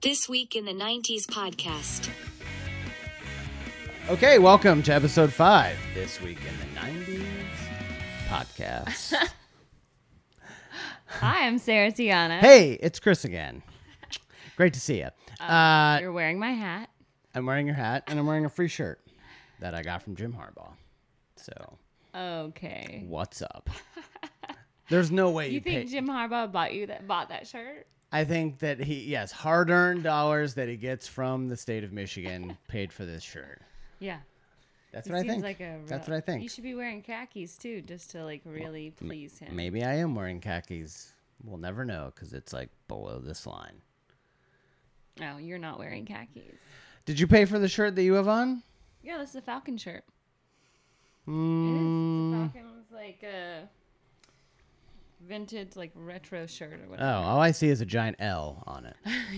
This Week in the 90s podcast. Okay, welcome to episode five this week in the '90s podcast. Hi, I'm Sarah Tiana. hey, it's Chris again. Great to see you. Uh, You're wearing my hat. I'm wearing your hat and I'm wearing a free shirt that I got from Jim Harbaugh. So, Okay. what's up? There's no way you, You think pay- Jim Harbaugh bought you that bought that shirt? I think that he, yes, hard-earned dollars that he gets from the state of Michigan paid for this shirt. Yeah. That's what I think. like a That's what I think. You should be wearing khakis too, just to like really please him. Maybe I am wearing khakis. We'll never know because it's like below this line. No, you're not wearing khakis. Did you pay for the shirt that you have on? Yeah, this is a Falcon shirt. Mm, It is. It's a Falcon with like a vintage, like retro shirt or whatever. oh, all I see is a giant L on it.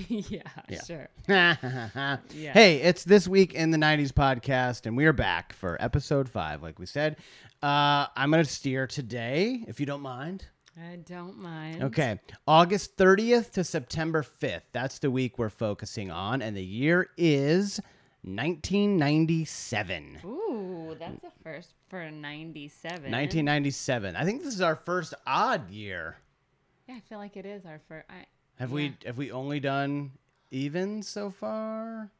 yeah, Yeah. sure. yeah. Hey, it's this week in the '90s podcast, and we are back for episode five. Like we said, uh, I'm gonna steer today, if you don't mind. I don't mind. Okay, August 30th to September 5th. That's the week we're focusing on, and the year is 1997. Ooh, that's a first for a 97. 1997. I think this is our first odd year. Yeah, I feel like it is our first. I, Have Yeah. we have we only done even so far?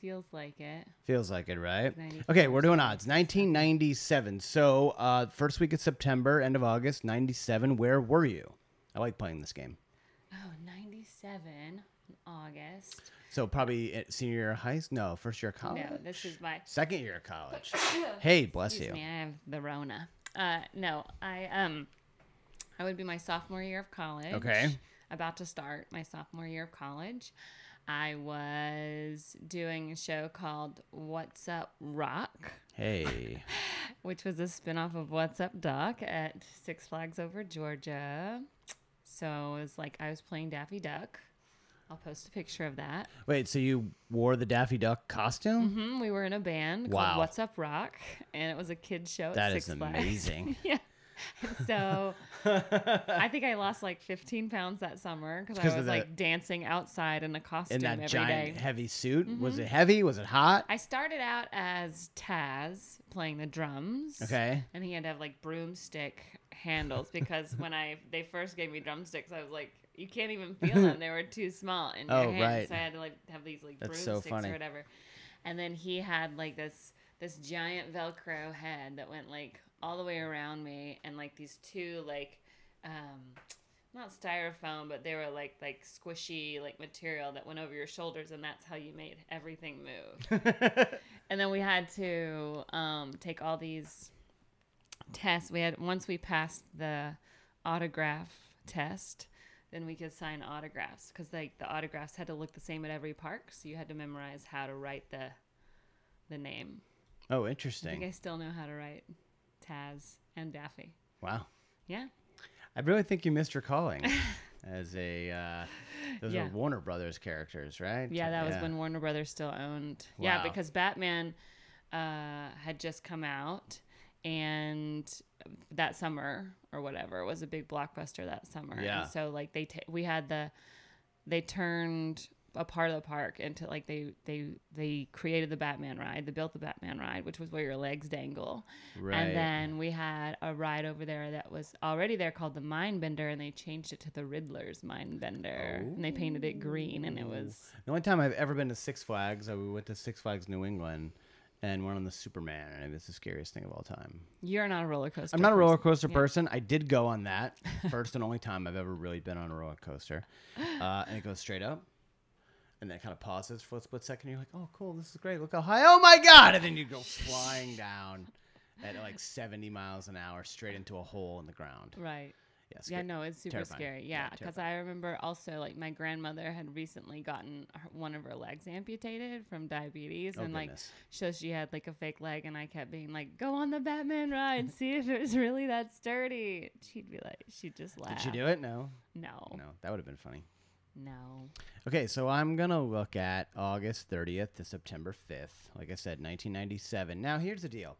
feels like it. Feels like it, right? Okay, we're doing odds. 1997. So, uh, first week of September, end of August, 97. Where were you? I like playing this game. Oh, 97 August. So, probably senior year of high school? No, first year of college? No, this is my. Second year of college. hey, bless Excuse you. me, I have the Rona. Uh, no, I um, I would be my sophomore year of college. Okay. About to start my sophomore year of college. I was doing a show called What's Up Rock, Hey. which was a spinoff of What's Up Doc at Six Flags Over Georgia. So it was like I was playing Daffy Duck. I'll post a picture of that. Wait, so you wore the Daffy Duck costume? hmm We were in a band Wow. called What's Up Rock, and it was a kids show. That at is Six amazing. yeah. And so I think I lost like 15 pounds that summer because I was the- like dancing outside in a costume In that every giant day. heavy suit? Was Mm-hmm. it heavy? Was it hot? I started out as Taz playing the drums. Okay. And he had to have like broomstick handles because when I they first gave me drumsticks, I was like, you can't even feel them; they were too small in Oh, your hands. right. So I had to like have these like That's so broomsticks funny. or whatever. And then he had like this this giant Velcro head that went like all the way around me, and like these two like. um not styrofoam, but they were like like squishy like material that went over your shoulders, and that's how you made everything move. and then we had to um, take all these tests. We had once we passed the autograph test, then we could sign autographs because like the autographs had to look the same at every park, so you had to memorize how to write the the name. oh, interesting. I think I still know how to write Taz and Daffy. Wow. Yeah. I really think you missed your calling as a. Uh, those Yeah. are Warner Brothers characters, right? Yeah, that was when Warner Brothers still owned. Wow. Yeah, because Batman uh, had just come out, and that summer or whatever was a big blockbuster that summer. Yeah. And so like they ta- we had the they turned a part of the park into like they they they created the Batman ride. They built the Batman ride, which was where your legs dangle. Right. And then we had a ride over there that was already there called the Mind Bender, and they changed it to the Riddler's Mind Bender, and they painted it green, and it was The only time I've ever been to Six Flags, I, we went to Six Flags New England and went on the Superman, and it's the scariest thing of all time. You're not a roller coaster. I'm not a roller person. coaster Yeah. person. I did go on that first and only time I've ever really been on a roller coaster, uh, and it goes straight up, and then it kind of pauses for a split second. You're like, "Oh, cool, this is great. Look how high! Oh my god!" And then you go flying down at like 70 miles an hour straight into a hole in the ground. Right. Yeah, Yeah, no, it's super Terrifying. scary. Yeah, Yeah, because terrifying. I remember also like my grandmother had recently gotten her, one of her legs amputated from diabetes, Oh, and like so she had like a fake leg, and I kept being like, "Go on the Batman ride, see if it was really that sturdy." She'd be like, she'd just laugh. Did she do it? No. No, No, that would have been funny. no. Okay, so I'm going to look at August 30th to September 5th. Like I said, 1997. Now, here's the deal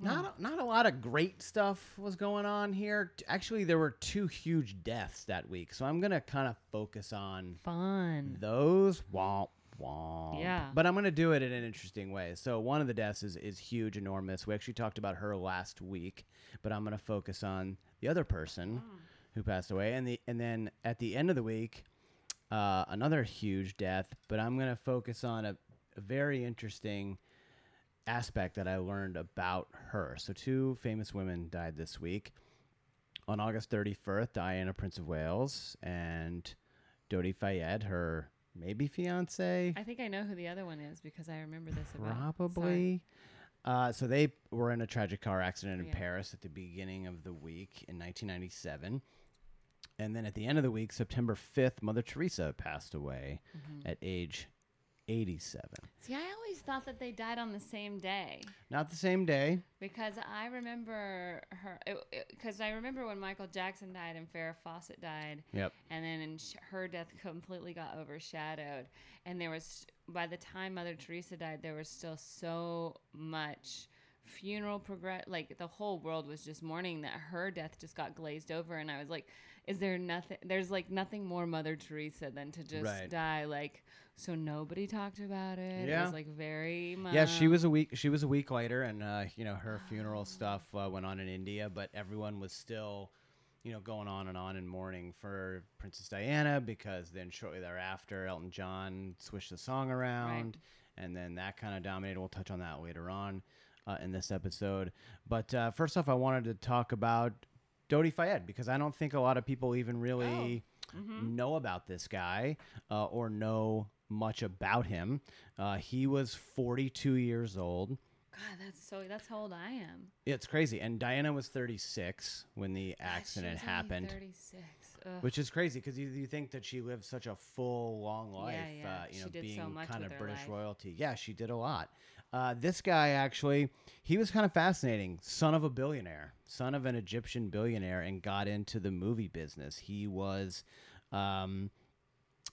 not a, not a lot of great stuff was going on here. Actually, there were two huge deaths that week, so I'm gonna kind of focus on Fun. those. Womp womp. Yeah. but I'm gonna do it in an interesting way. So one of the deaths is is huge, enormous. We actually talked about her last week, but I'm gonna focus on the other person who passed away, and the and then at the end of the week, uh, another huge death. But I'm gonna focus on a, a very interesting aspect that I learned about her. So, two famous women died this week. On August 31st, Diana, Prince of Wales, and Dodi Fayed, her maybe fiance, I think I know who the other one is because I remember this about. probably. Uh, so they were in a tragic car accident in Yeah. Paris at the beginning of the week in 1997. And then at the end of the week, September 5th, Mother Teresa passed away Mm-hmm. at age 87. See, I always thought that they died on the same day Not the same day. because I remember her. Because I remember when Michael Jackson died and Farrah Fawcett died. Yep. and then sh- her death completely got overshadowed and there was by the time mother teresa died there was still so much funeral progress like the whole world was just mourning that her death just got glazed over and i was like is there nothing there's like nothing more mother teresa than to just Right. die like so nobody talked about it it Yeah. was like very Yeah, she was a week. She was a week later, and uh, you know her funeral stuff uh, went on in India, but everyone was still, you know, going on and on in mourning for Princess Diana because then shortly thereafter, Elton John switched the song around, and then that kind of dominated. We'll touch on that later on uh, in this episode. But uh, first off, I wanted to talk about Dodi Fayed because I don't think a lot of people even really know about this guy uh, or know much about him. Uh, he was 42 years old. god that's so that's how old i am It's crazy. And Diana was 36 when the accident happened, 36 Ugh. which is crazy because you, you think that she lived such a full, long life, yeah. Uh, you She know, so being much kind of British life. royalty. Yeah, she did a lot. Uh, this guy actually, he was kind of fascinating. Son of a billionaire, son of an Egyptian billionaire, and got into the movie business. He was, um,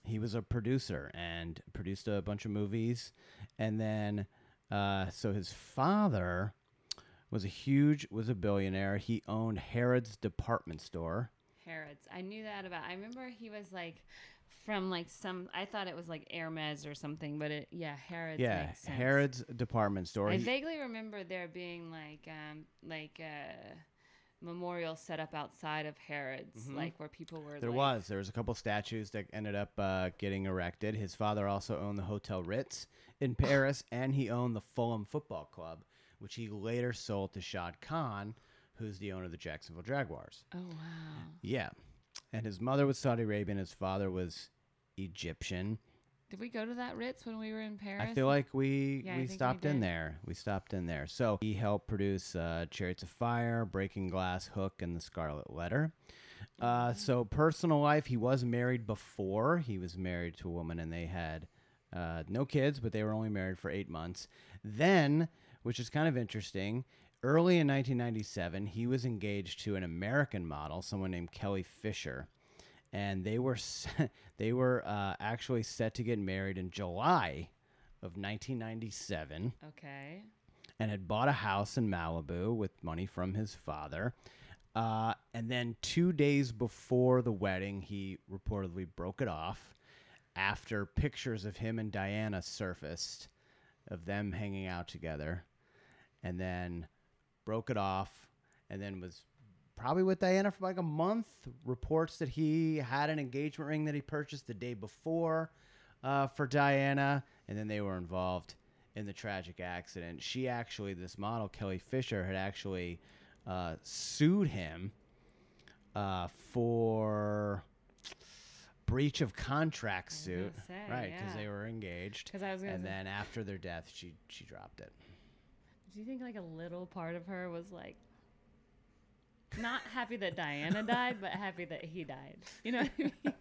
he was a producer and produced a bunch of movies, and then, uh, so his father was a huge was a billionaire. He owned Harrods department store. Harrods. I knew that about. I remember he was like from like some. I thought it was like Hermes or something, but it yeah Harrods. yeah, makes sense. Harrods department store. I He- vaguely remember there being like um like a memorial set up outside of Harrods, like where people were. Mm-hmm. There like, was. There was a couple statues that ended up uh, getting erected. His father also owned the Hotel Ritz in Paris, and he owned the Fulham Football Club, which he later sold to Shad Khan, who's the owner of the Jacksonville Jaguars. Oh wow. Yeah, and his mother was Saudi Arabian. His father was Egyptian. Did we go to that Ritz when we were in Paris? I feel like we Yeah, I we think we stopped in did. there. We stopped in there. So he helped produce uh, Chariots of Fire, Breaking Glass, Hook, and The Scarlet Letter. Uh, so personal life, he was married before. He was married to a woman, and they had uh, no kids, but they were only married for eight months. Then, which is kind of interesting, early in 1997, he was engaged to an American model, someone named Kelly Fisher and they were they were uh, actually set to get married in July of 1997 Okay. and had bought a house in Malibu with money from his father. Uh, and then two days before the wedding, he reportedly broke it off after pictures of him and Diana surfaced of them hanging out together, and then broke it off, and then was probably with Diana for like a month. Reports that he had an engagement ring that he purchased the day before uh, for Diana, and then they were involved in the tragic accident. She actually, this model Kelly Fisher, had actually uh, sued him uh, for breach of contract suit, say, right? Because yeah. they were engaged. 'Cause I was and say- then after their death, she she dropped it. Do you think like a little part of her was like not happy that Diana died, but happy that he died? You know what I mean?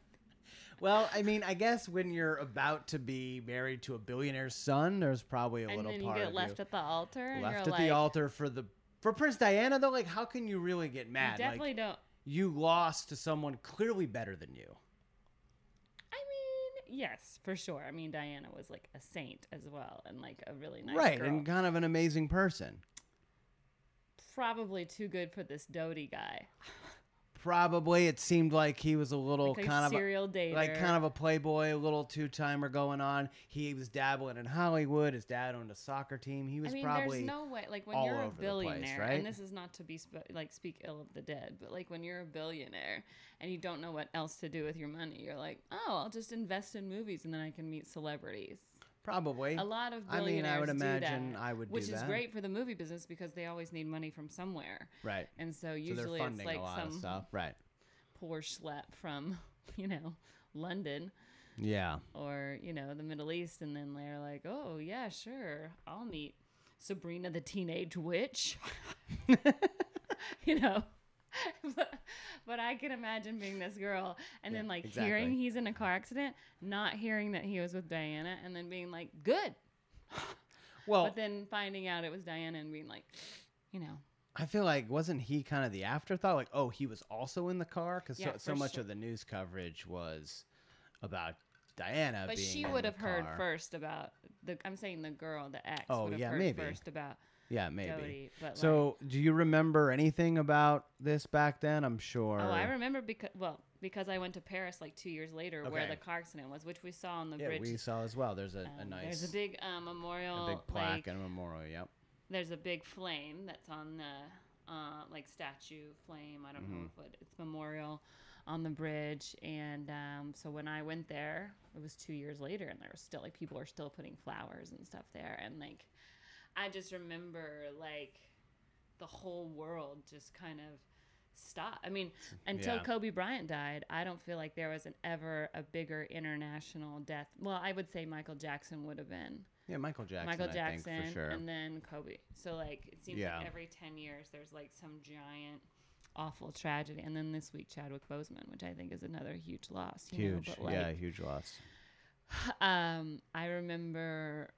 Well, I mean, I guess when you're about to be married to a billionaire's son, there's probably a and little then you part get of left you at the altar, and left you're at like, the altar for the for Prince Diana though. Like, how can you really get you mad? definitely like, don't. you lost to someone clearly better than you. I mean, yes, for sure. I mean, Diana was like a saint as well, and like a really nice right, girl. and kind of an amazing person. Probably too good for this Dodi guy. Probably it seemed like he was a little Like a kind of serial dater. like kind of a playboy, a little two timer going on. He was dabbling in Hollywood. His dad owned a soccer team. He was I mean, probably there's no way. Like when all you're a over the place, billionaire, right? and this is not to be sp- like speak ill of the dead, but like when you're a billionaire and you don't know what else to do with your money, you're like, oh, I'll just invest in movies and then I can meet celebrities. Probably. A lot of I mean, billionaires I would imagine that, I would do which is that. great for the movie business because they always need money from somewhere, right. and so So usually they're it's like a lot of some stuff. Right. poor schlep from, you know, London Yeah. or you know the Middle East, and then they're like, "Oh yeah, sure, I'll meet Sabrina the Teenage Witch," you know. but, but I can imagine being this girl, and then like hearing he's in a car accident, not hearing that he was with Diana, and then being like, "Good," Well, but then finding out it was Diana and being like, you know, I feel like wasn't he kind of the afterthought? Like, oh, he was also in the car because Yeah, so, so much sure. of the news coverage was about Diana. but she would have heard car. first about the. I'm saying the girl, the ex, Oh, would have yeah, heard maybe. first about Yeah, maybe. So, do you remember anything about this back then? I'm sure. Oh, I remember because well, because I went to Paris like two years later, where the car accident was, which we saw on the Yeah, bridge. we saw as well. There's a, a Um, nice, There's a big uh, memorial, a big plaque like and a memorial. Yep. there's a big flame that's on the uh, like statue flame. I don't know Mm-hmm. what it's memorial on the bridge. And um, so when I went there, it was two years later, and there was still like people are still putting flowers and stuff there, and like I just remember like the whole world just kind of stopped. I mean, until Yeah. Kobe Bryant died, I don't feel like there was an ever a bigger international death. Well, I would say Michael Jackson would have been. Yeah, Michael Jackson. Michael Jackson think, for sure. and then Kobe. So like it seems Yeah. like every 10 years there's like some giant awful tragedy and then this week Chadwick Boseman, which I think is another huge loss, you know, huge. but like yeah, huge loss. um I remember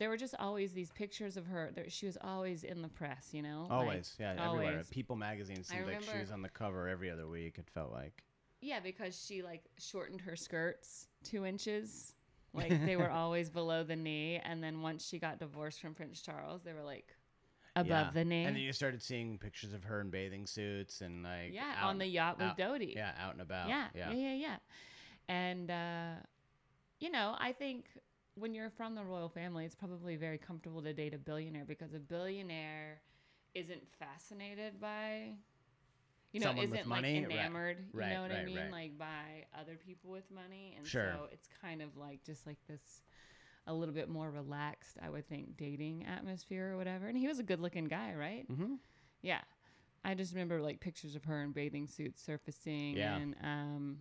there were just always these pictures of her. There, she was always in the press, you know. like, Always, yeah, everywhere. People magazine seemed like she was on the cover every other week. It felt like. Yeah, because she like shortened her skirts two inches. Like they were always below the knee, and then once she got divorced from Prince Charles, they were like above yeah. the knee. And then you started seeing pictures of her in bathing suits and like. yeah, out- on the yacht with out- Dodi. Yeah, out and about. yeah, yeah. yeah, yeah, yeah. And uh, you know, I think when you're from the royal family, it's probably very comfortable to date a billionaire because a billionaire isn't fascinated by, you know, Someone isn't like Right, enamored. You right, know what I mean? right. Like by other people with money, and Sure. so it's kind of like just like this. A little bit more relaxed, I would think, dating atmosphere or whatever. And he was a good-looking guy, right? Mm-hmm. Yeah. I just remember like pictures of her in bathing suits surfacing Yeah. and um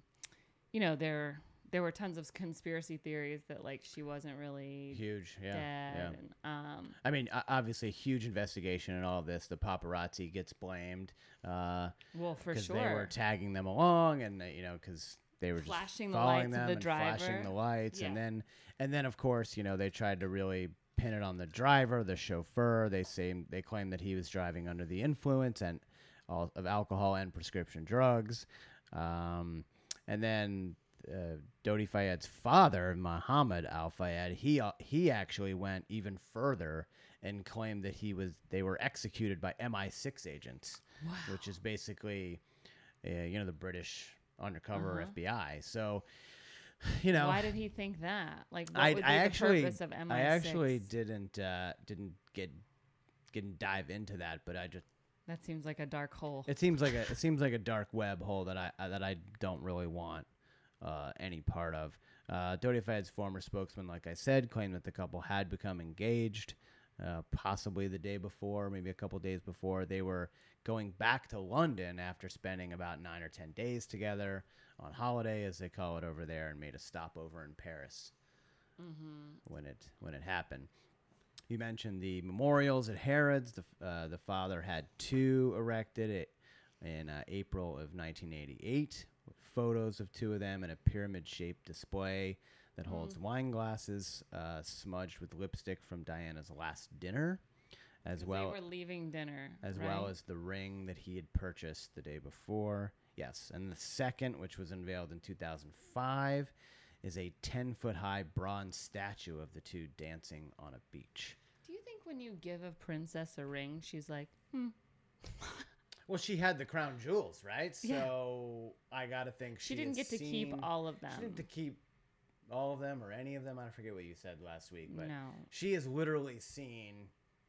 you know, there there were tons of conspiracy theories that like she wasn't really Huge. Yeah. dead Yeah. and um I mean, obviously, a huge investigation and all this. The paparazzi gets blamed because well for sure, they were tagging them along, and you know, because they were Flashing just the following lights of them the and flashing the lights, and then and then of course, you know, they tried to really pin it on the driver, the chauffeur. They say they claim that he was driving under the influence and all of alcohol and prescription drugs, um, and then. Uh, Dodi Fayed's father, Muhammad Al Fayed, he uh, he actually went even further and claimed that he was they were executed by MI6 agents, which is basically, uh, you know, the British undercover Uh-huh. FBI. So, you know, Why did he think that? Like what I, would be I the actually purpose of MI6? I actually didn't uh, didn't get didn't dive into that, but I just That seems like a dark hole. it seems like a it seems like a dark web hole that I uh, that I don't really want uh, any part of. Uh, Dodi Fayed's former spokesman, like I said, claimed that the couple had become engaged, uh, possibly the day before, maybe a couple days before. They were going back to London after spending about nine or ten days together on holiday, as they call it over there, and made a stopover in Paris when it when it happened. You mentioned the memorials at Harrods. The uh, the father had two erected it in uh, April of 1988, with photos of two of them in a pyramid-shaped display that holds wine glasses uh, smudged with lipstick from Diana's last dinner, as well they were leaving dinner. as well as the ring that he had purchased the day before. Yes, and the second, which was unveiled in 2005, is a 10 foot high bronze statue of the two dancing on a beach. Do you think when you give a princess a ring, she's like, hmm, Well, she had the crown jewels, right? Yeah. So I gotta think She she, didn't get to keep all of them. She didn't get to keep all of them or any of them. I forget what you said last week, but No. she has literally seen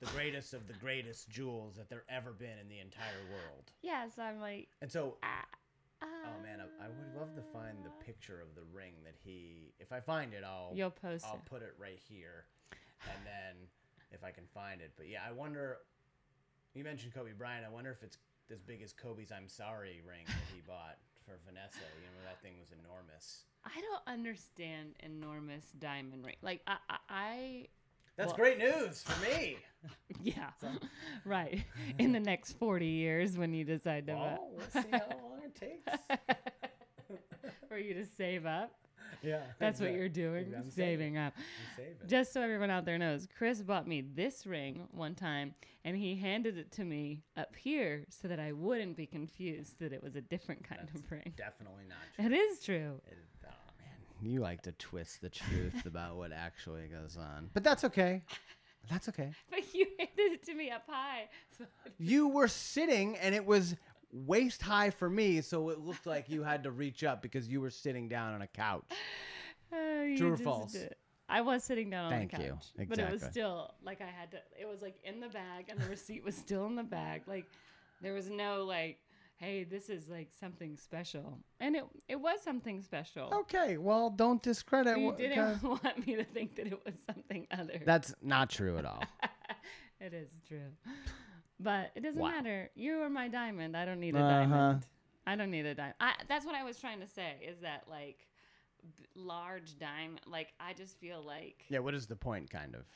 the greatest of the greatest jewels that there ever been in the entire world. Yeah, so I'm like, And so, ah, oh man, I, I would love to find the picture of the ring that he. If I find it, I'll You'll post I'll it. put it right here, and then if I can find it. But yeah, I wonder. You mentioned Kobe Bryant. I wonder if it's as big as Kobe's "I'm Sorry" ring that he bought for Vanessa. You know that thing was enormous. I don't understand enormous diamond ring. Like I, I, I That's Well- great news for me. yeah, right. In the next forty years, when you decide to, well, we'll see how long it takes. for you to save up, Yeah, that's what you're doing, I'm saving up. I'm saving. Just so everyone out there knows, Chris bought me this ring one time and he handed it to me up here so that I wouldn't be confused that it was a different kind of ring. Definitely not. True. It is true. It, oh man, you like to twist the truth about what actually goes on, but that's okay. That's okay. But you handed it to me up high. So You were sitting, and it was waist high for me, so it looked like you had to reach up because you were sitting down on a couch. Oh, True or false? I was sitting down on Thank the couch. you. But it was still like I had to it was like in the bag and the receipt was still in the bag. Like there was no like, hey, this is like something special. And it it was something special. Okay, well, don't discredit. you didn't want me to think that it was something other. That's not true at all. it is true. But it doesn't Wow. matter. You are my diamond. I don't need a Uh-huh. diamond. I don't need a diamond. I, that's what I was trying to say is that like b- large diamond like I just feel like yeah, what is the point, kind of?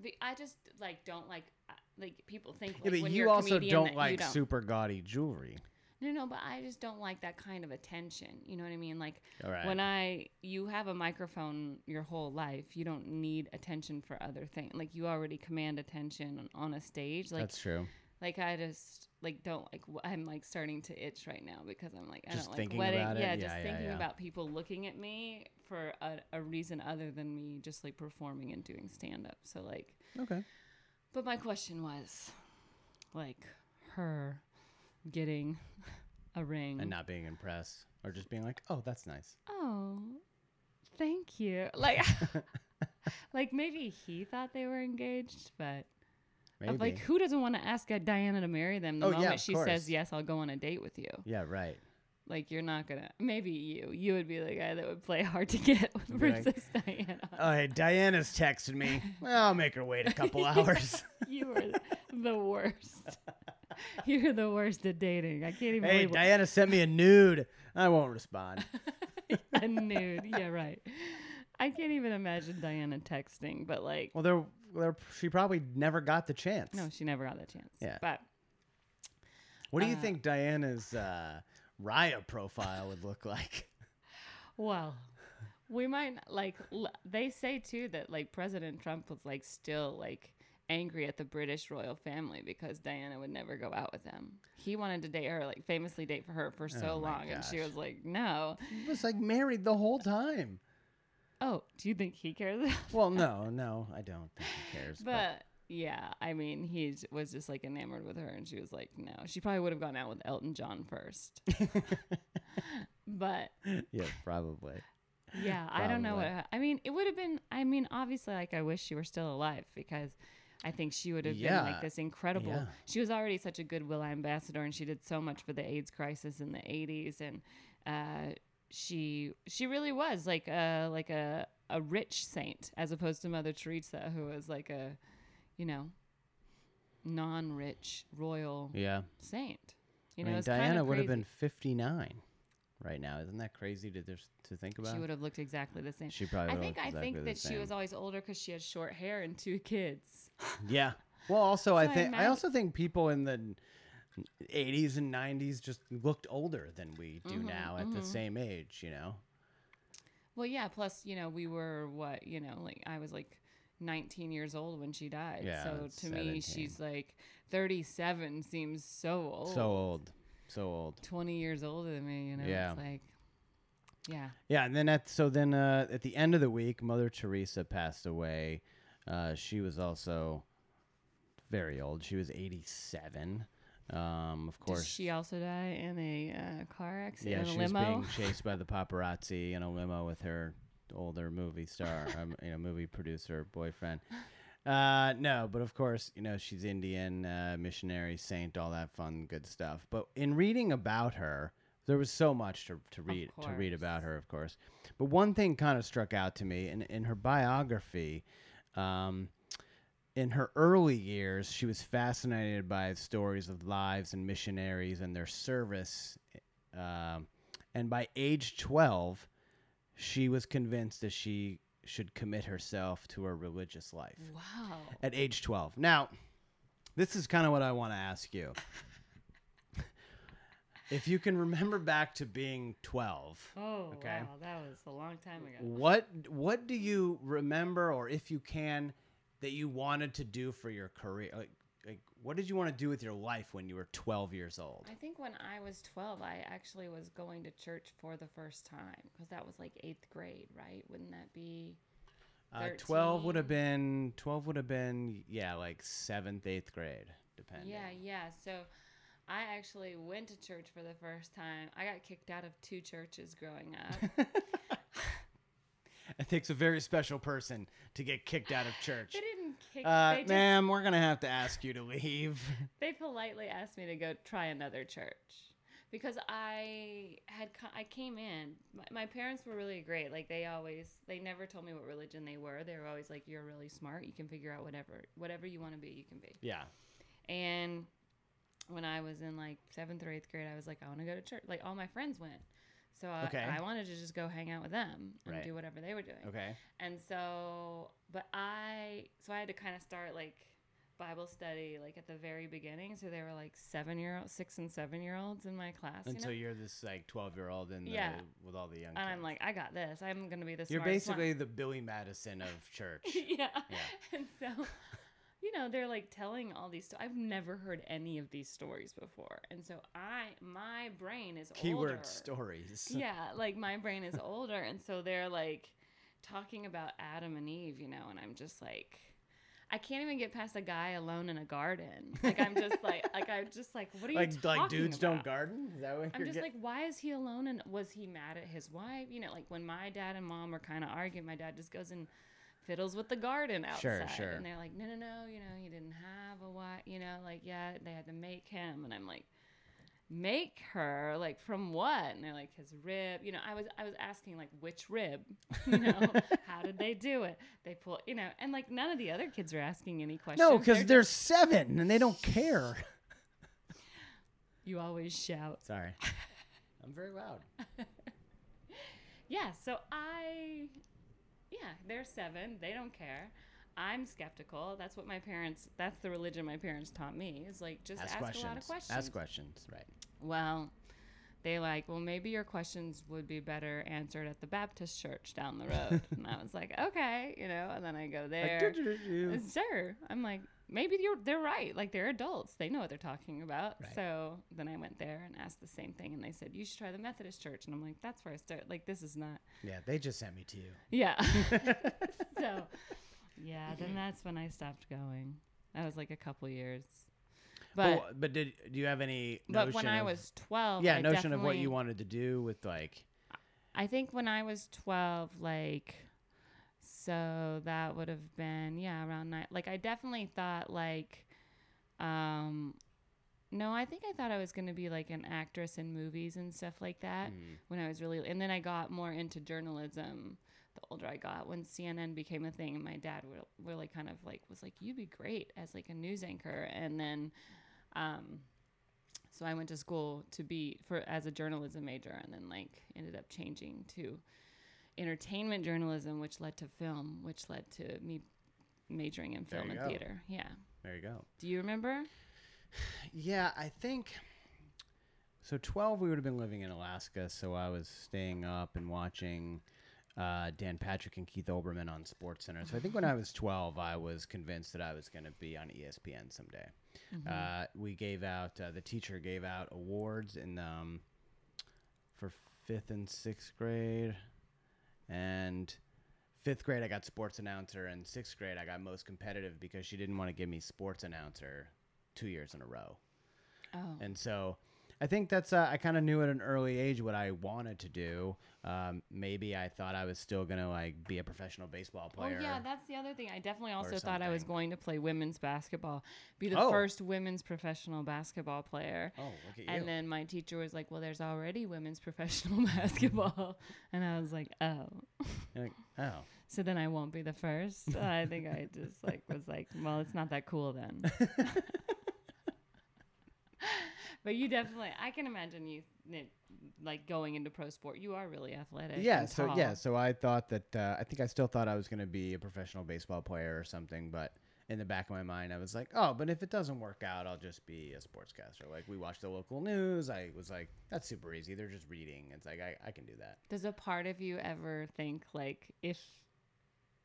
The, I just like don't like uh, like people think like Yeah, but when you you're a also comedian don't like don't. super gaudy jewelry. No, no, but I just don't like that kind of attention. You know what I mean? Like right. when I you have a microphone your whole life, you don't need attention for other things. Like you already command attention on, on a stage. Like That's true. like I just like don't like I'm like starting to itch right now because I'm like I Just don't like thinking wedding. about it? Yeah, Yeah, just yeah, thinking yeah. about people looking at me for a, a reason other than me just like performing and doing stand up. So like Okay. but my question was, like, her getting a ring. And not being impressed, or just being like, "Oh, that's nice." oh, thank you. Like, like maybe he thought they were engaged, but Maybe. like, who doesn't want to ask a Diana to marry them the Oh, moment of she course. says yes? I'll go on a date with you. yeah, right. Like, you're not gonna. Maybe you. You would be the guy that would play hard to get with Be like, Princess Diana. Oh, hey, Diana's texting me. Well, I'll make her wait a couple hours. you were the worst. You're the worst at dating. I can't even hey, believe what- Diana sent me a nude. I won't respond. a nude. Yeah, right. I can't even imagine Diana texting, but like, Well, there, there, she probably never got the chance. no, she never got the chance. Yeah. But What do you Uh, think Diana's uh, Raya profile would look like? well, we might like. l- They say too that like President Trump was like still like angry at the British royal family because Diana would never go out with him. He wanted to date her, like famously date for her for so Oh long, and she was like, no. He was like married the whole time. Oh, do you think he cares? Well, no, no, I don't think he cares. But, But yeah, I mean, he was just like enamored with her, and she was like, no. She probably would have gone out with Elton John first. but yeah, probably. yeah, I don't know what. I mean, it would have been. I mean, obviously, like I wish she were still alive because. I think she would have been like this incredible. yeah. She was already such a goodwill ambassador, and she did so much for the AIDS crisis in the '80s. And uh, she she really was like a like a a rich saint, as opposed to Mother Teresa, who was like a, you know, non-rich royal Yeah. saint. You I know, mean, Diana would have been 59 right now. Isn't that crazy to just to think about? She would have looked exactly the same. She probably I think look I think that she was always older because she had short hair and two kids. Yeah. Well, also I So I think I imagine- also think people in the 80s and 90s just looked older than we do Mm-hmm, now at the same age, you know. Well, yeah. Plus, you know, we were what you know, like I was like 19 years old when she died. Yeah, so to me, she's like 37 seems so old. So old. So old. 20 years older than me. You know, Yeah. it's like, yeah. Yeah, and then at so then uh, at the end of the week, Mother Teresa passed away. Uh, she was also very old. She was 87. Um, of course, Did she also died in a uh, car accident yeah, in a she was being chased by the paparazzi in a limo with her older movie star, um, you know, movie producer boyfriend. Uh, no, but of course, you know, she's Indian, uh, missionary, saint, all that fun, good stuff. But in reading about her, there was so much to, to read to read about her, of course. But one thing kind of struck out to me in in her biography. Um, in her early years, she was fascinated by stories of lives and missionaries and their service. Um, and by age 12, she was convinced that she should commit herself to a religious life Wow. at age 12. Now, this is kind of what I want to ask you. if you can remember back to being 12, Oh, Okay. wow. That was a long time ago. what what do you remember or if you can that you wanted to do for your career? Like what did you want to do with your life when you were 12 years old? I think when I was 12, I actually was going to church for the first time because that was like eighth grade, right? Wouldn't that be? Uh, 12 would have been 12 would have been yeah, like 7th, 8th grade, depending. Yeah, yeah. So I actually went to church for the first time. I got kicked out of two churches growing up. It takes a very special person to get kicked out of church. Uh, they just, ma'am, we're gonna have to ask you to leave. they politely asked me to go try another church because I had I came in. My, my parents were really great. Like they always they never told me what religion they were. They were always like, "You're really smart. You can figure out whatever whatever you want to be. You can be." yeah, And when I was in like seventh or eighth grade, I was like, I want to go to church. Like all my friends went. So I, Okay. I wanted to just go hang out with them and Right. do whatever they were doing. okay. And so, but I, so I had to kind of start like Bible study like at the very beginning. So they were like seven year old, six and seven year olds in my class. You Until know? you're this like 12 year old and Yeah. with all the young. And I'm like, I got this. I'm gonna be the you're smartest one." basically the Billy Madison of church. yeah. Yeah. And so, you know, they're like telling all these. Sto- I've never heard any of these stories before, and so I, my brain is Keyword older. stories. Yeah, like my brain is older, and so they're like talking about Adam and Eve, you know, and I'm just like. I can't even get past a guy alone in a garden. Like I'm just like, like I'm just like, what are you Like talking like dudes don't garden. Is that what I'm just like, why is he alone? And was he mad at his wife? You know, like when my dad and mom were kind of arguing, my dad just goes and fiddles with the garden outside. Sure, sure. And they're like, no, no, no, you know, he didn't have a wife. You know, like yeah, they had to make him. And I'm like, make her like from what? And they're like his rib. You know, I was I was asking like which rib. You know, how did they do it? They pull. You know, and like none of the other kids are asking any questions. no, because They're they're just- seven and they don't care. you always shout. Sorry, I'm very loud. Yeah, so I, yeah, they're seven. They don't care. I'm skeptical. That's what my parents. That's the religion my parents taught me. Is like just Ask ask, a lot of questions. Ask questions. Right. Well, they like, well, maybe your questions would be better answered at the Baptist church down the road. and I was like, okay, you know. And then I go there. Sure. I'm like, maybe you're they're right. Like they're adults. They know what they're talking about. Right. So then I went there and asked the same thing and they said, You should try the Methodist church. And I'm like, that's where I start. Like this is not yeah, they just sent me to you. Yeah. so yeah, then that's when I stopped going. That was like a couple years. But But but did do you have any? but when notion I was 12, yeah I notion of what you wanted to do with like I think when I was 12, like, so that would have been, yeah, around nine. Like, I definitely thought, like, um, no, I think I thought I was going to be like an actress in movies and stuff like that mm, when I was really, and then I got more into journalism the older I got when CNN became a thing. And my dad re- really kind of like was like, you'd be great as like a news anchor. And then, um, so I went to school to be for as a journalism major, and then like ended up changing to entertainment journalism, which led to film, which led to me majoring in film and go. theater. Yeah. there you go. Do you remember? Yeah, I think so. Twelve, we would have been living in Alaska, so I was staying up and watching uh, Dan Patrick and Keith Olbermann on Sports Center. So I think when I was twelve, I was convinced that I was going to be on ESPN someday. Uh, we gave out uh, the teacher gave out awards in um, for fifth and sixth grade, and fifth grade I got sports announcer, and sixth grade I got most competitive because she didn't want to give me sports announcer two years in a row. Oh. And so I think that's uh, I kind of knew at an early age what I wanted to do. Um, maybe I thought I was still gonna like be a professional baseball player. Oh yeah, that's the other thing. I definitely also thought I was going to play women's basketball, be the Oh. first women's professional basketball player. oh, look at you. And then my teacher was like, "Well, there's already women's professional basketball," and I was like, "Oh." Like, oh. So then I won't be the first. I think I just like was like, "Well, it's not that cool then." but you definitely, I can imagine you it, like going into pro sport. You are really athletic. Yeah, so yeah, so I thought that uh, I think I still thought I was going to be a professional baseball player or something, but in the back of my mind, I was like, oh, but if it doesn't work out, I'll just be a sportscaster. Like we watch the local news. I was like, that's super easy. They're just reading. It's like I, I can do that. Does a part of you ever think like if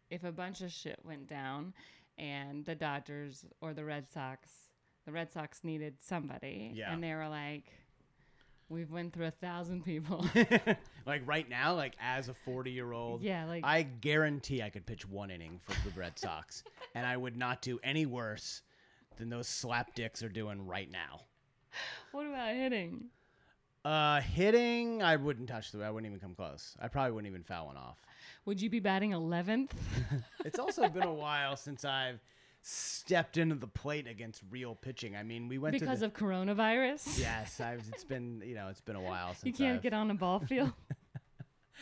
if a bunch of shit went down and the Dodgers or the Red Sox, the Red Sox needed somebody, Yeah. and they were like, "We've went through a thousand people." like right now, like as a 40 year old, yeah, like I guarantee I could pitch one inning for the Red Sox, and I would not do any worse than those slap dicks are doing right now. what about hitting? Uh, hitting, I wouldn't touch the. I wouldn't even come close. I probably wouldn't even foul one off. Would you be batting 11th? It's also been a while since I've stepped into the plate against real pitching. I mean, we went because to of coronavirus? yes. I've, it's been you know it's been a while since You can't I've- get on a ball field.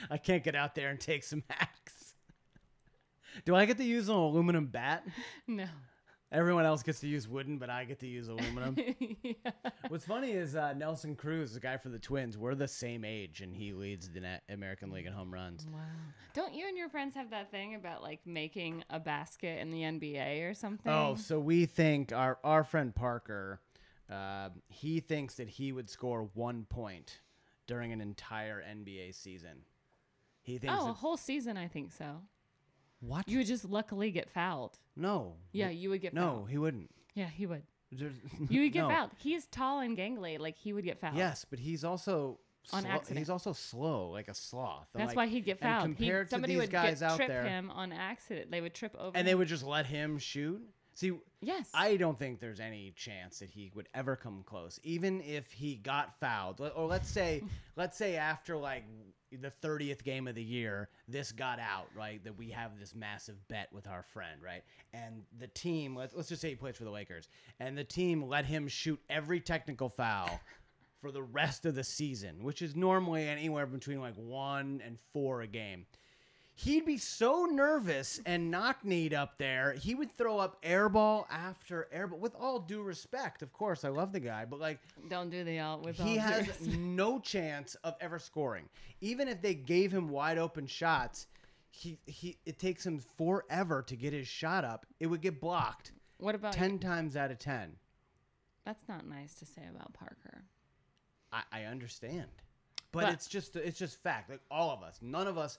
I can't get out there and take some hacks. Do I get to use an aluminum bat? no. Everyone else gets to use wooden, but I get to use aluminum. yeah. What's funny is uh, Nelson Cruz, the guy for the Twins, we're the same age, and he leads the Na- American League in home runs. Wow. Don't you and your friends have that thing about like making a basket in the NBA or something? Oh, so we think our our friend Parker, uh, he thinks that he would score one point during an entire NBA season. He thinks. Oh, a whole season, I think so. What? You would just luckily get fouled. no. Yeah, you would get No, fouled. he wouldn't. Yeah, he would. There's- You would get no. fouled. He's tall and gangly. Like, he would get fouled. Yes, but he's also. On slow- accident. He's also slow, like a sloth. And, That's like- why he'd get and fouled. He, compared to somebody these would guys get, out trip there, him on accident. They would trip over and they him. would just let him shoot. See, Yes. I don't think there's any chance that he would ever come close, even if he got fouled. Let- Or let's say, let's say after like the thirtieth game of the year, this got out, right? That we have this massive bet with our friend, right? And the team, let's let's just say he plays for the Lakers, and the team let him shoot every technical foul for the rest of the season, which is normally anywhere between like one and four a game he'd be so nervous and knock kneed up there. He would throw up airball after airball. With all due respect, of course, I love the guy, but like Don't do the all with he has no chance of ever scoring. Even if they gave him wide open shots, he he it takes him forever to get his shot up. It would get blocked What about ten times out of ten. That's not nice to say about Parker. I, I understand, but, But- it's just it's just fact. Like all of us, none of us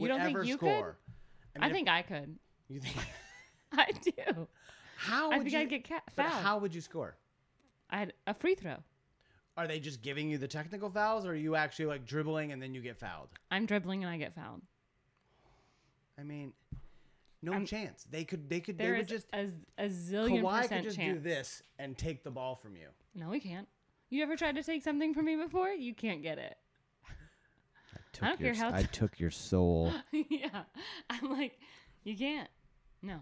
You would don't think ever you could? score. I, mean, if- think I could. you think. I do. How I would think you, I'd get ca- but fouled. how would you score? I had a free throw. Are they just giving you the technical fouls, or are you actually like dribbling and then you get fouled? I'm dribbling and I get fouled. I mean, no I'm- chance. They could. They could. they There would is just. a, a zillion Kawhi percent could just chance. do this and take the ball from you. No, he can't. You ever tried to take something from me before? You can't get it. I don't care how. took your soul. yeah, I'm like, you can't. No,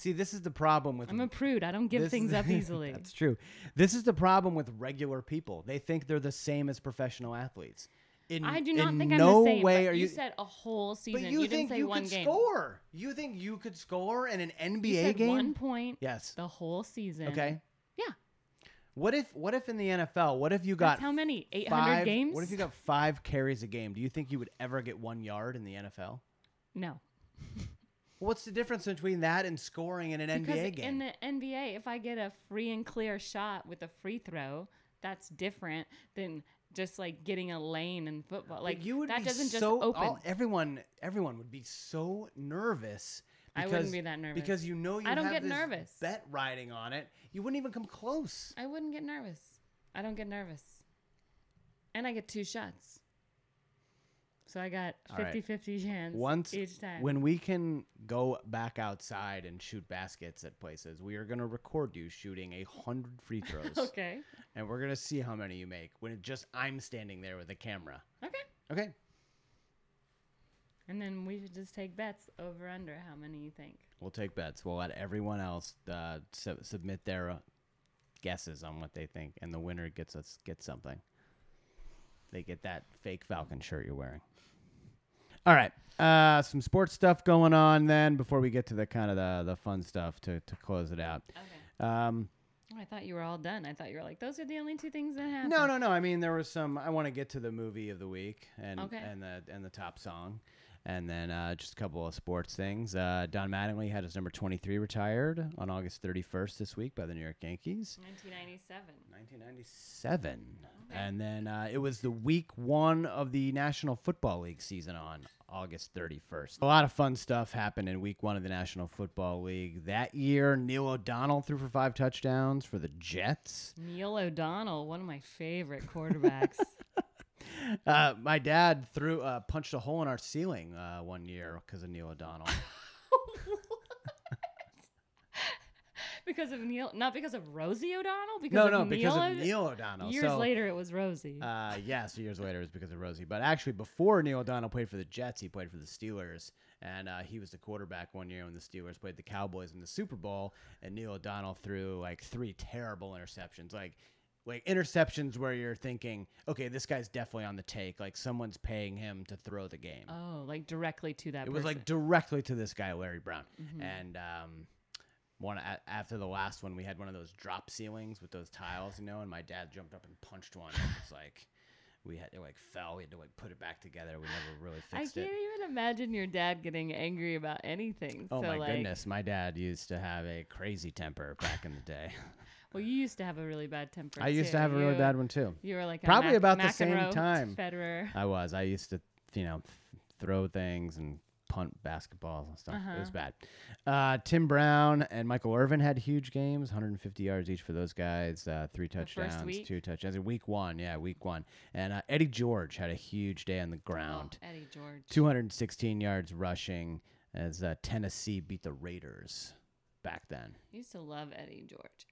See, this is the problem with. I'm a prude. I don't give this things up easily. That's true. This is the problem with regular people. They think they're the same as professional athletes. In, I do not in think no I'm the same. way are you, you. said a whole season. but you, didn't think say you one could game. score? You think you could score in an NBA You said game? one point Yes. the whole season. Okay. Yeah. What if what if in the NFL? What if you got That's how many? 800 five, games? What if you got five carries a game? Do you think you would ever get one yard in the NFL? No. What's the difference between that and scoring in an Because NBA game? in the NBA, if I get a free and clear shot with a free throw, that's different than just like getting a lane in football. But Like you would that doesn't just so, open. all- everyone, everyone would be so nervous. I wouldn't be that nervous. because you know you I don't have get this nervous. bet riding on it. You wouldn't even come close. I wouldn't get nervous. I don't get nervous. And I get two shots. So I got All right. 50 50 chance Once each time. when we can go back outside and shoot baskets at places, we are gonna record you shooting a hundred free throws, okay. and we're gonna see how many you make when it just I'm standing there with a camera. Okay. Okay. And then we should just take bets over under how many you think. We'll take bets. We'll let everyone else uh, su- submit their uh, guesses on what they think, and the winner gets us get something. They get that fake Falcon shirt you're wearing. All right, uh, some sports stuff going on then before we get to the kind of the the fun stuff to to close it out. Okay. Um, I thought you were all done. I thought you were like, those are the only two things that happened. no, no, no. I mean, there was some. I want to get to the movie of the week and Okay. and the and the top song, and then uh, just a couple of sports things. Uh, Don Mattingly had his number 23 retired on August 31st this week by the New York Yankees. 1997. 1997. And then uh, it was the week one of the National Football League season on August 31st. A lot of fun stuff happened in week one of the National Football League. That year, Neil O'Donnell threw for five touchdowns for the Jets. Neil O'Donnell, one of my favorite quarterbacks. Uh, my dad threw uh, punched a hole in our ceiling uh, one year because of Neil O'Donnell. because of Neil, not because of Rosie O'Donnell. Because no, of no, Neil because of Neil O'Donnell. Years So- later, it was Rosie. Uh, yes, years later it was because of Rosie. But actually, before Neil O'Donnell played for the Jets, he played for the Steelers, and uh, he was the quarterback one year when the Steelers played the Cowboys in the Super Bowl. And Neil O'Donnell threw like three terrible interceptions, like like interceptions where you're thinking, okay, this guy's definitely on the take. Like someone's paying him to throw the game. oh, like directly to that. it was like directly to this guy, Larry Brown, Mm-hmm. and. Um, one a- after the last one, we had one of those drop ceilings with those tiles, you know, and my dad jumped up and punched one. It was like we had it like fell. We had to like put it back together. We never really fixed it. I can't it. even imagine your dad getting angry about anything. Oh so my like, goodness, my dad used to have a crazy temper back in the day. Well, you used to have a really bad temper. I used too. to have a really You- bad one too. You were like a Probably Mac- about the same McEnroe time. Federer. I was. I used to, you know, th- throw things and punt basketballs and stuff. It was Uh-huh. bad. Uh, Tim Brown and Michael Irvin had huge games, 150 yards each for those guys. Uh, three first touchdowns, week? two touchdowns. Week one, yeah, week one. And uh, Eddie George had a huge day on the ground. Oh, Eddie George. 216 yards rushing as uh, Tennessee beat the Raiders back then. I used to love Eddie George.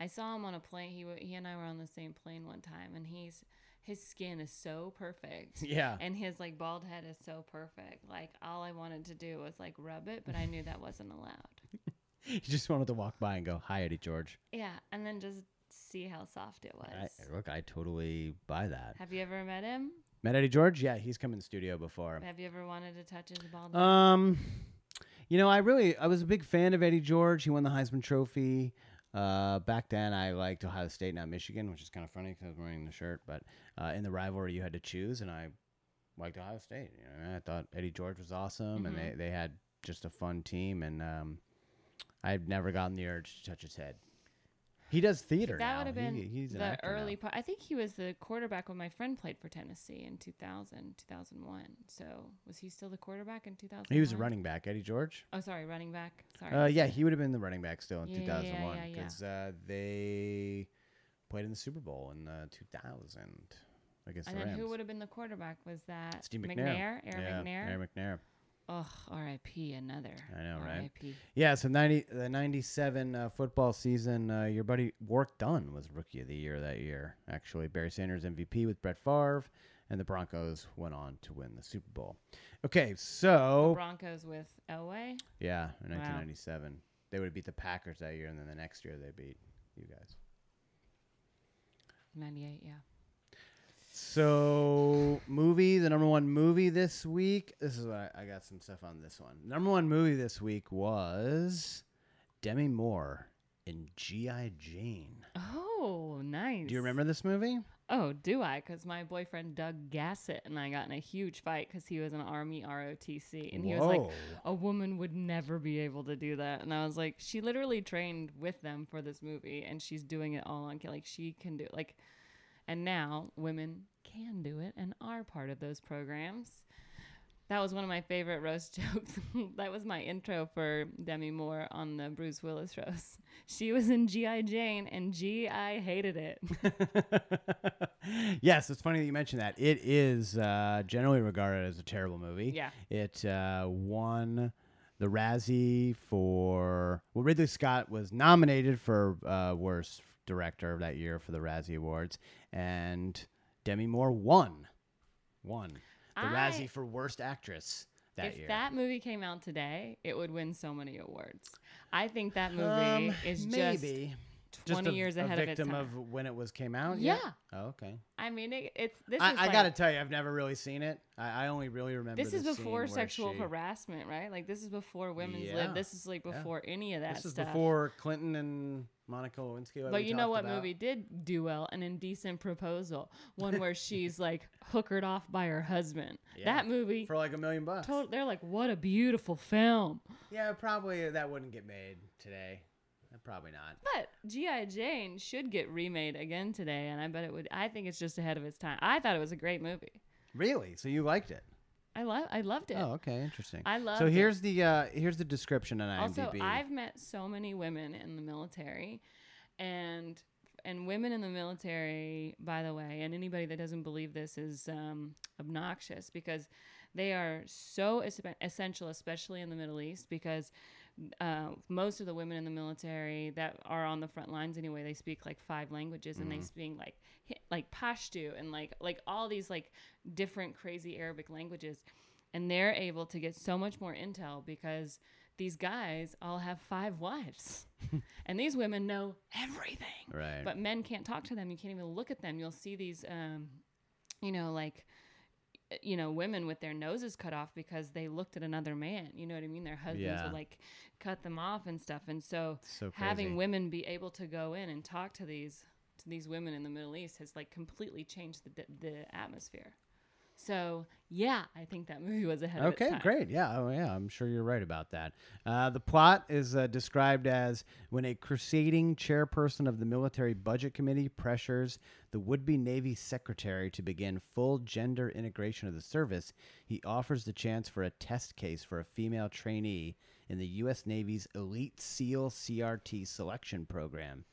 I saw him on a plane. He he and I were on the same plane one time, and he's his skin is so perfect. Yeah. And his like bald head is so perfect. Like all I wanted to do was like rub it, but I knew that wasn't allowed. You just wanted to walk by and go, "Hi, Eddie George." Yeah, and then just see how soft it was. I, look, I totally buy that. Have you ever met him? Met Eddie George? Yeah, he's come in the studio before. Have you ever wanted to touch his bald head? Um, you know, I really I was a big fan of Eddie George. He won the Heisman Trophy. Uh, back then, I liked Ohio State, not Michigan, which is kind of funny because I was wearing the shirt. But uh, in the rivalry, you had to choose, and I liked Ohio State. You know, I thought Eddie George was awesome, and they, they had just a fun team. And um, I've never gotten the urge to touch his head. He does theater that would have been He- he's the early part. I think he was the quarterback when my friend played for Tennessee in 2000, 2001. So was he still the quarterback in 2000? He was a running back, Eddie George. Oh, sorry, running back. Sorry. Uh, yeah, he would have been the running back still in Yeah, yeah, 2001 yeah, yeah. because uh, they played in the Super Bowl in uh, 2000 against and the then Rams. who would have been the quarterback? Was that Steve McNair. Aaron yeah, McNair. Air McNair. Oh, R.I.P. Another. I know, right? R.I.P. Yeah, so 90, the 97 uh, football season, uh, your buddy Warrick Dunn was Rookie of the Year that year. Actually, Barry Sanders MVP with Brett Favre, and the Broncos went on to win the Super Bowl. Okay, so Broncos with Elway. yeah, in 1997, they would have beat the Packers that year, and then the next year they beat you guys. 98, yeah. So, movie, the number one movie this week. This is what I, I got some stuff on this one. Number one movie this week was Demi Moore in G.I. Jane. Oh, nice. Do you remember this movie? Oh, do I? Because my boyfriend Doug Gassett and I got in a huge fight because he was an Army ROTC. And he was like, Whoa. a woman would never be able to do that. And I was like, she literally trained with them for this movie and she's doing it all on, like, she can do it. Like, and now women can do it and are part of those programs. That was one of my favorite roast jokes. that was my intro for Demi Moore on the Bruce Willis roast. She was in G.I. Jane, and G, I hated it. yes, it's funny that you mentioned that. It is uh, generally regarded as a terrible movie. Yeah. It uh, won the Razzie for. Well, Ridley Scott was nominated for uh, Worst Director that year for the Razzie Awards, and Demi Moore won. Won the I- Razzie for Worst Actress that year. if year. that movie came out today, it would win so many awards. I think that movie Um, is just maybe. 20 Just a, years a ahead of its victim time. of when it was came out. Yeah. Oh, okay. I mean, it, it's this is I, I like, gotta tell you, I've never really seen it. I, I only really remember. this is before sexual she- harassment, right? Like this is before women's Yeah. lib. This is like Yeah. before any of that This is stuff. before Clinton and Monica Lewinsky. like But you know what about. movie did do well? An indecent proposal, one where she's like hookered off by her husband. Yeah. That movie, for like a million bucks? they're like, what a beautiful film. Yeah, probably that wouldn't get made today. Uh, Probably not. But GI Jane should get remade again today, and I bet it would. I think it's just ahead of its time. I thought it was a great movie. Really? So you liked it? I love, I loved it. Oh, okay, interesting. I loved So it. here's the uh, here's the description on IMDb. Also, I've met so many women in the military, and and women in the military, by the way, and anybody that doesn't believe this is um, obnoxious because they are so es- essential, especially in the Middle East, because uh, most of the women in the military that are on the front lines anyway, they speak like five languages, and they speak like like Pashto and like like all these like different crazy Arabic languages, and they're able to get so much more intel because these guys all have five wives, and these women know everything. right. But men can't talk to them. You can't even look at them. You'll see these, um, you know, like, you know, women with their noses cut off because they looked at another man. You know what I mean? Their husbands Yeah. would like cut them off and stuff. And so, So having women be able to go in and talk to these to these women in the Middle East has like completely changed the the atmosphere. So yeah, I think that movie was ahead Okay, great. Yeah, oh yeah, I'm sure you're right about that. Uh, the plot is uh, described as when a crusading chairperson of the military budget committee pressures the would-be Navy secretary to begin full gender integration of the service, he offers the chance for a test case for a female trainee in the U.S. Navy's Elite SEAL CRT selection program.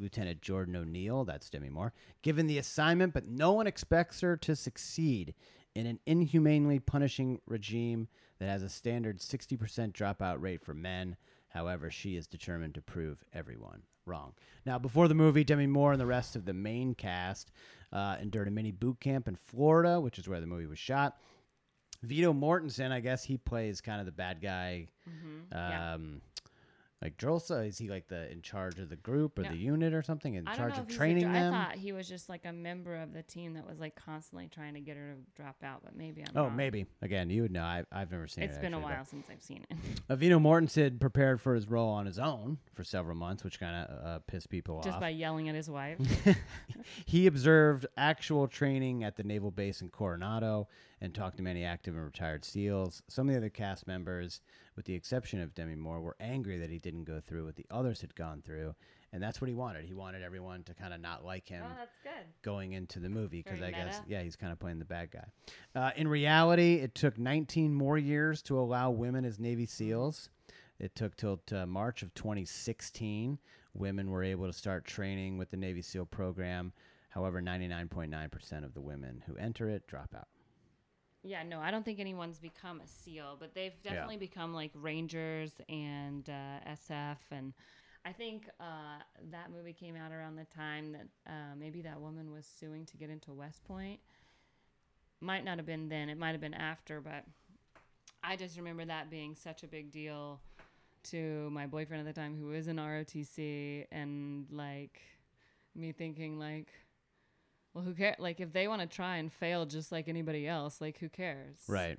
Lieutenant Jordan O'Neill, that's Demi Moore, given the assignment, but no one expects her to succeed in an inhumanely punishing regime that has a standard 60% dropout rate for men. However, she is determined to prove everyone wrong. Now, before the movie, Demi Moore and the rest of the main cast uh, endured a mini boot camp in Florida, which is where the movie was shot. Viggo Mortensen, I guess he plays kind of the bad guy. yeah. Um, Like Drolsa, is he like the in charge of the group or No. the unit or something? In charge of a training dr- them? I thought he was just like a member of the team that was like constantly trying to get her to drop out, but maybe I'm oh, wrong. maybe. Again, you would know. I, I've never seen It's it. It's been a actually, but- while since I've seen it. Viggo Mortensen prepared for his role on his own for several months, which kind of uh, pissed people just off. Just by yelling at his wife. he observed actual training at the naval base in Coronado and talked to many active and retired SEALs. Some of the other cast members, with the exception of Demi Moore, were angry that he didn't go through what the others had gone through, and that's what he wanted. He wanted everyone to kind of not like him oh, that's good. going into the movie because I Very guess yeah he's kind of playing the bad guy. Uh, in reality, it took 19 more years to allow women as Navy SEALs. It took till to March of 2016 women were able to start training with the Navy SEAL program. However, 99.9% of the women who enter it drop out. Yeah, no, I don't think anyone's become a SEAL, but they've definitely become like Rangers and uh, SF. And I think uh, that movie came out around the time that uh, maybe that woman was suing to get into West Point. Might not have been then, it might have been after, but I just remember that being such a big deal to my boyfriend at the time who was in ROTC and like me thinking like well who cares like if they want to try and fail just like anybody else like who cares Right.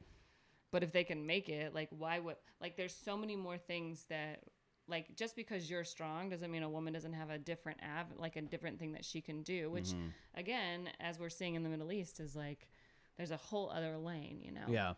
but if they can make it like why would like there's so many more things that like just because you're strong doesn't mean a woman doesn't have a different av like a different thing that she can do which Mm-hmm. again as we're seeing in the middle east is like there's a whole other lane you know Yeah.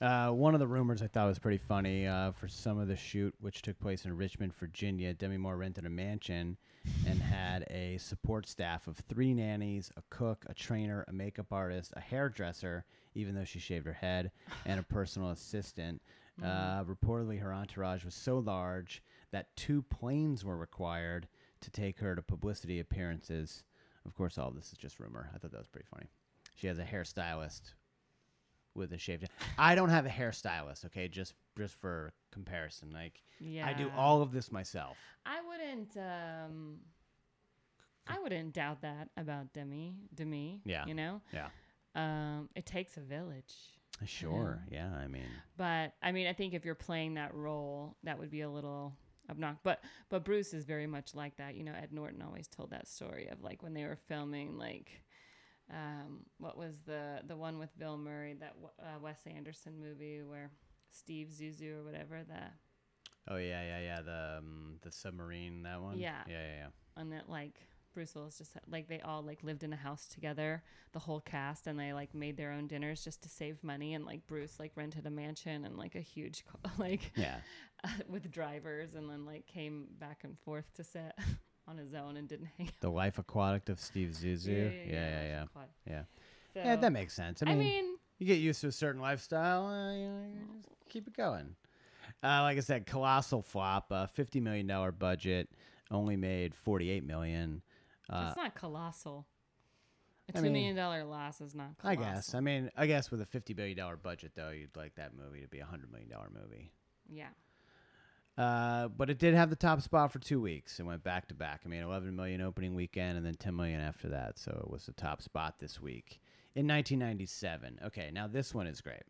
Uh, one of the rumors I thought was pretty funny uh, for some of the shoot, which took place in Richmond, Virginia. Demi Moore rented a mansion and had a support staff of three nannies, a cook, a trainer, a makeup artist, a hairdresser, even though she shaved her head, and a personal assistant. Mm-hmm. Uh, reportedly, her entourage was so large that two planes were required to take her to publicity appearances. Of course, all this is just rumor. I thought that was pretty funny. She has a hairstylist with a shaved. I don't have a hairstylist, okay? Just just for comparison. Like Yeah. I do all of this myself. I wouldn't. Um, I wouldn't doubt that about Demi. Demi. Yeah. You know, Yeah. um, it takes a village. Sure. Yeah, I mean, But I mean, I think if you're playing that role, that would be a little obnoxious. But but Bruce is very much like that. You know, Ed Norton always told that story of like when they were filming like. Um, what was the the one with Bill Murray that uh, Wes Anderson movie where Steve Zissou or whatever the oh yeah, yeah, yeah. The um, the submarine, that one. Yeah. Yeah, yeah, yeah. and that like Bruce Willis just like they all like lived in a house together, the whole cast, and they like made their own dinners just to save money. And like Bruce like rented a mansion and like a huge like Yeah. with drivers, and then like came back and forth to set on his own and didn't hang out. The Life Aquatic of Steve Zissou. Yeah, yeah, yeah. Quad. Yeah. So, Yeah, that makes sense. I I mean, mean, you get used to a certain lifestyle, uh, you know, you just keep it going. Uh, like I said, colossal flop. Uh, Fifty million dollar budget, only made forty eight million. Uh, it's not colossal. A I two mean, million dollar loss is not. Colossal I Colossal. guess. I mean, I guess with a fifty billion dollar budget, though, you'd like that movie to be a hundred million dollar movie. Yeah. Uh, but it did have the top spot for two weeks. It went back to back. I mean, 11 million opening weekend and then 10 million after that. So it was the top spot this week in 1997. Okay, now this one is great.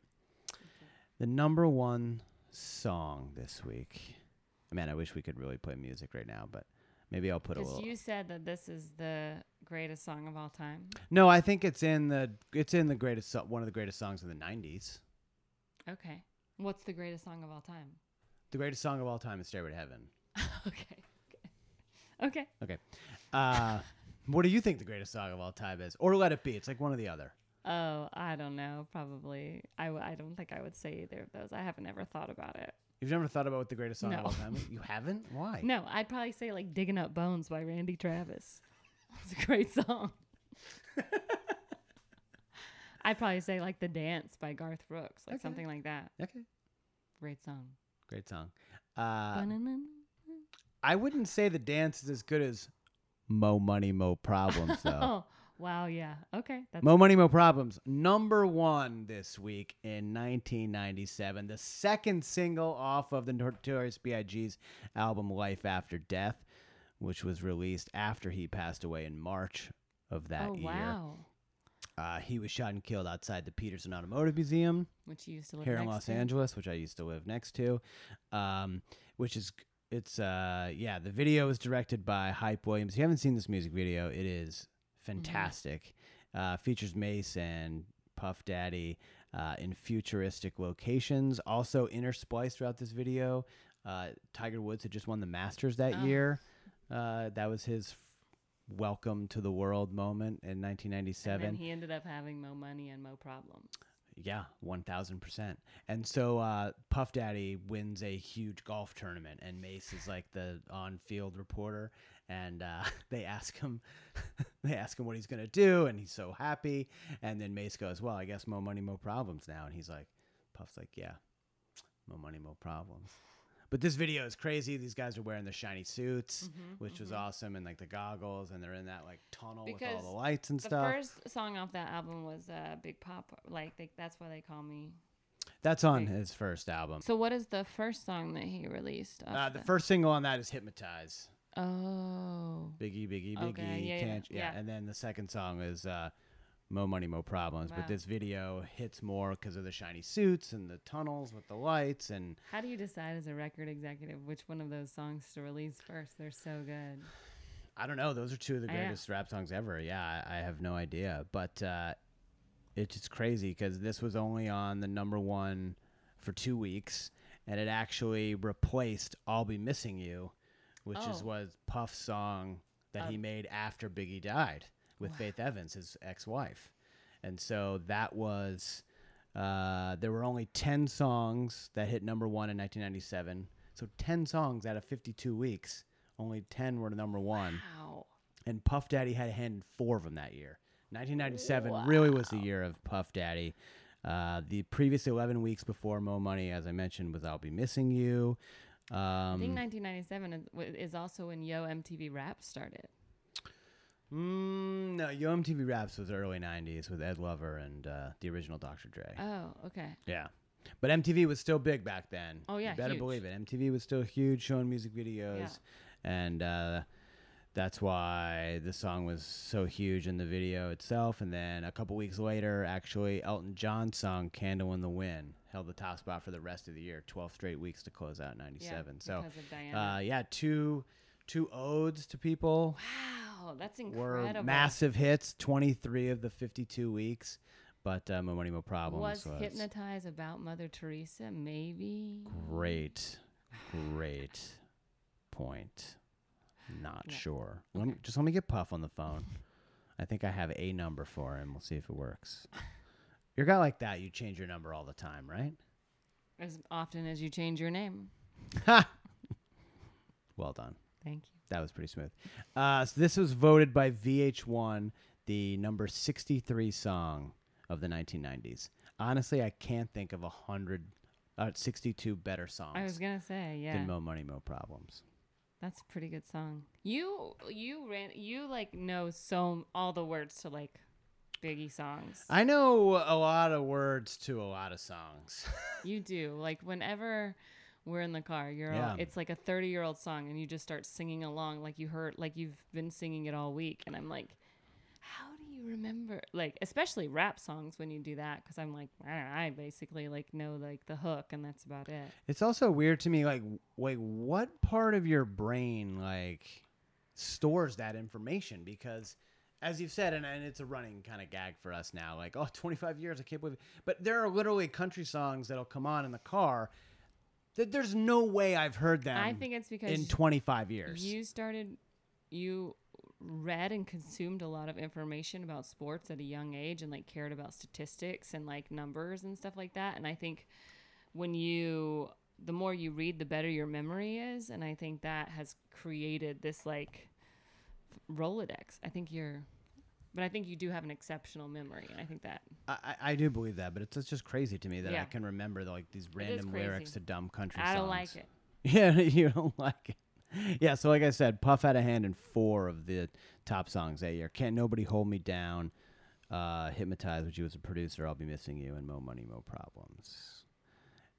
The number one song this week. Man, I wish we could really play music right now, but maybe I'll put a little. you said that this is the greatest song of all time. no, I think it's in the it's in the greatest one of the greatest songs of the 90s. Okay. What's the greatest song of all time? The greatest song of all time is Stairway to Heaven. okay. Okay. Okay. Okay. Uh, what do you think the greatest song of all time is? Or Let It Be. It's like one or the other. Oh, I don't know. Probably. I, w- I don't think I would say either of those. I haven't ever thought about it. You've never thought about what the greatest song of all time is? You haven't? Why? No, I'd probably say like Digging Up Bones by Randy Travis. It's a great song. I'd probably say like The Dance by Garth Brooks, like Okay. something like that. Okay. Great song. Great song. Uh, I wouldn't say the dance is as good as Mo Money, Mo Problems, though. Oh, wow. Yeah. Okay. That's Mo Money, Mo Problems, number one this week in 1997, the second single off of the Notorious B.I.G.'s album Life After Death, which was released after he passed away in March of that oh, year. wow. Uh, he was shot and killed outside the Petersen Automotive Museum Which you used to live here in next Los to. Angeles, which I used to live next to, um, which is it's uh yeah the video is directed by Hype Williams. If you haven't seen this music video, it is fantastic. Uh, features Mase and Puff Daddy uh, in futuristic locations. Also interspliced throughout this video, uh, Tiger Woods had just won the Masters that Oh. year. Uh, that was his welcome to the world moment in And 1997. then he ended up having Mo Money and Mo Problems. Yeah, one thousand percent. And so uh, Puff Daddy wins a huge golf tournament, and Mase is like the on-field reporter, and uh, they ask him, they ask him what he's gonna do, and he's so happy. And then Mase goes, "Well, I guess mo money, mo problems now." And he's like, Puff's like, "Yeah, mo money, mo problems." But this video is crazy. These guys are wearing the shiny suits, which was awesome, and like the goggles, and they're in that like tunnel with all the lights and stuff. The first song off that album was uh, Big Poppa. Like they, that's why they call me. That's on Big- his first album. So what is the first song that he released? Uh, the that? first single on that is "Hypnotize." Oh. Biggie, Biggie, Biggie, Okay, yeah, yeah, can't yeah. yeah. And then the second song is uh, "Mo Money, Mo Problems." But this video hits more because of the shiny suits and the tunnels with the lights, and How do you decide as a record executive which one of those songs to release first? They're so good. I don't know. Those are two of the greatest rap songs ever. Yeah, I, I have no idea, but uh, it's just crazy because this was only on the number one for two weeks, and it actually replaced "I'll Be Missing You," which is Oh. was Puff's song that he made after Biggie died with Faith Evans, his ex-wife, and so that was. Uh, there were only 10 songs that hit number one in 1997. So 10 songs out of 52 weeks. Only 10 were number one. Wow. And Puff Daddy had a hand in four of them that year. 1997 really was the year of Puff Daddy. Uh, the previous 11 weeks before Mo Money, as I mentioned, was I'll Be Missing You. Um, I think 1997 is also when Yo MTV Rap started. Mm, no, Yo MTV Raps was early 90s with Ed Lover and uh, the original Dr. Dre. Oh, okay. Yeah. But MTV was still big back then. Oh, yeah, You better huge. believe it. MTV was still huge, showing music videos. Yeah. And uh, that's why the song was so huge in the video itself. And then a couple weeks later, actually, Elton John's song, Candle in the Wind, held the top spot for the rest of the year 12 straight weeks to close out 97. Yeah, so, because of Diana. uh, yeah, two, two odes to people wow, that's were incredible. massive hits, 23 of the 52 weeks. But uh, Mo Money, Mo Problems Was hypnotized about Mother Teresa? Maybe. Great, great point. Not Yeah. sure. Let me, just let me get Puff on the phone. I think I have a number for him. We'll see if it works. You're a guy like that. You change your number all the time, right? As often as you change your name. Ha! well done. Thank you. That was pretty smooth. Uh, so this was voted by VH1 the number 63 song of the 1990s. Honestly, I can't think of a hundred, uh, 62 better songs I was gonna say, yeah, than Mo Money, Mo Problems. that's a pretty good song. You you ran you like know so all the words to like Biggie songs. I know a lot of words to a lot of songs. you do like whenever we're in the car, you're all, it's like a 30 year old song, and you just start singing along like you heard like you've been singing it all week, and I'm like. How do you remember like especially rap songs when you do that because i'm like I, know, I basically like know like the hook and that's about it it's also weird to me, like, wait, what part of your brain like stores that information? Because, as you've said, and, and it's a running kind of gag for us now, like, oh, 25 years, I can't believe it. But there are literally country songs that'll come on in the car that there's no way I've heard them. i think it's because in 25 years. You started, you read and consumed a lot of information about sports at a young age and like cared about statistics and like numbers and stuff like that. And I think when you, the more you read, the better your memory is. And I think that has created this like Rolodex. I think you're, but I think you do have an exceptional memory. And I think that, I, I- do believe that, but it's, it's just crazy to me that I can remember like these random lyrics to dumb country I songs. don't like it. Yeah, you don't like it. Yeah, so like I said, Puff had a hand in four of the top songs that year. Can't Nobody Hold Me Down, uh, Hypnotize, which he was a producer, I'll Be Missing You, and Mo Money, Mo Problems.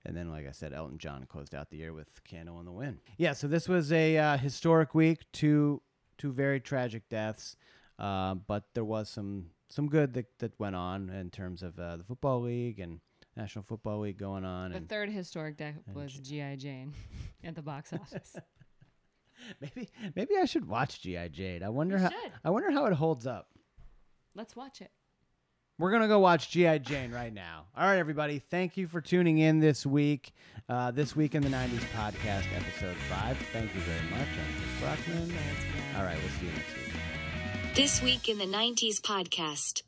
And then, like I said, Elton John closed out the year with Candle in the Wind. Yeah, so this was a uh, historic week, two two very tragic deaths, uh, but there was some some good that, that went on in terms of uh, the Football League and National Football League going on. The third historic death was G.I. Jane at the box office. Maybe maybe I should watch GI Jane. I wonder You how should. I wonder how it holds up. Let's watch it. We're gonna go watch GI Jane right now. All right, everybody. Thank you for tuning in this week. Uh, this week in the '90s podcast, episode five. Thank you very much. I'm Chris Brockman. All right, we'll see you next week. This Week in the 90s podcast.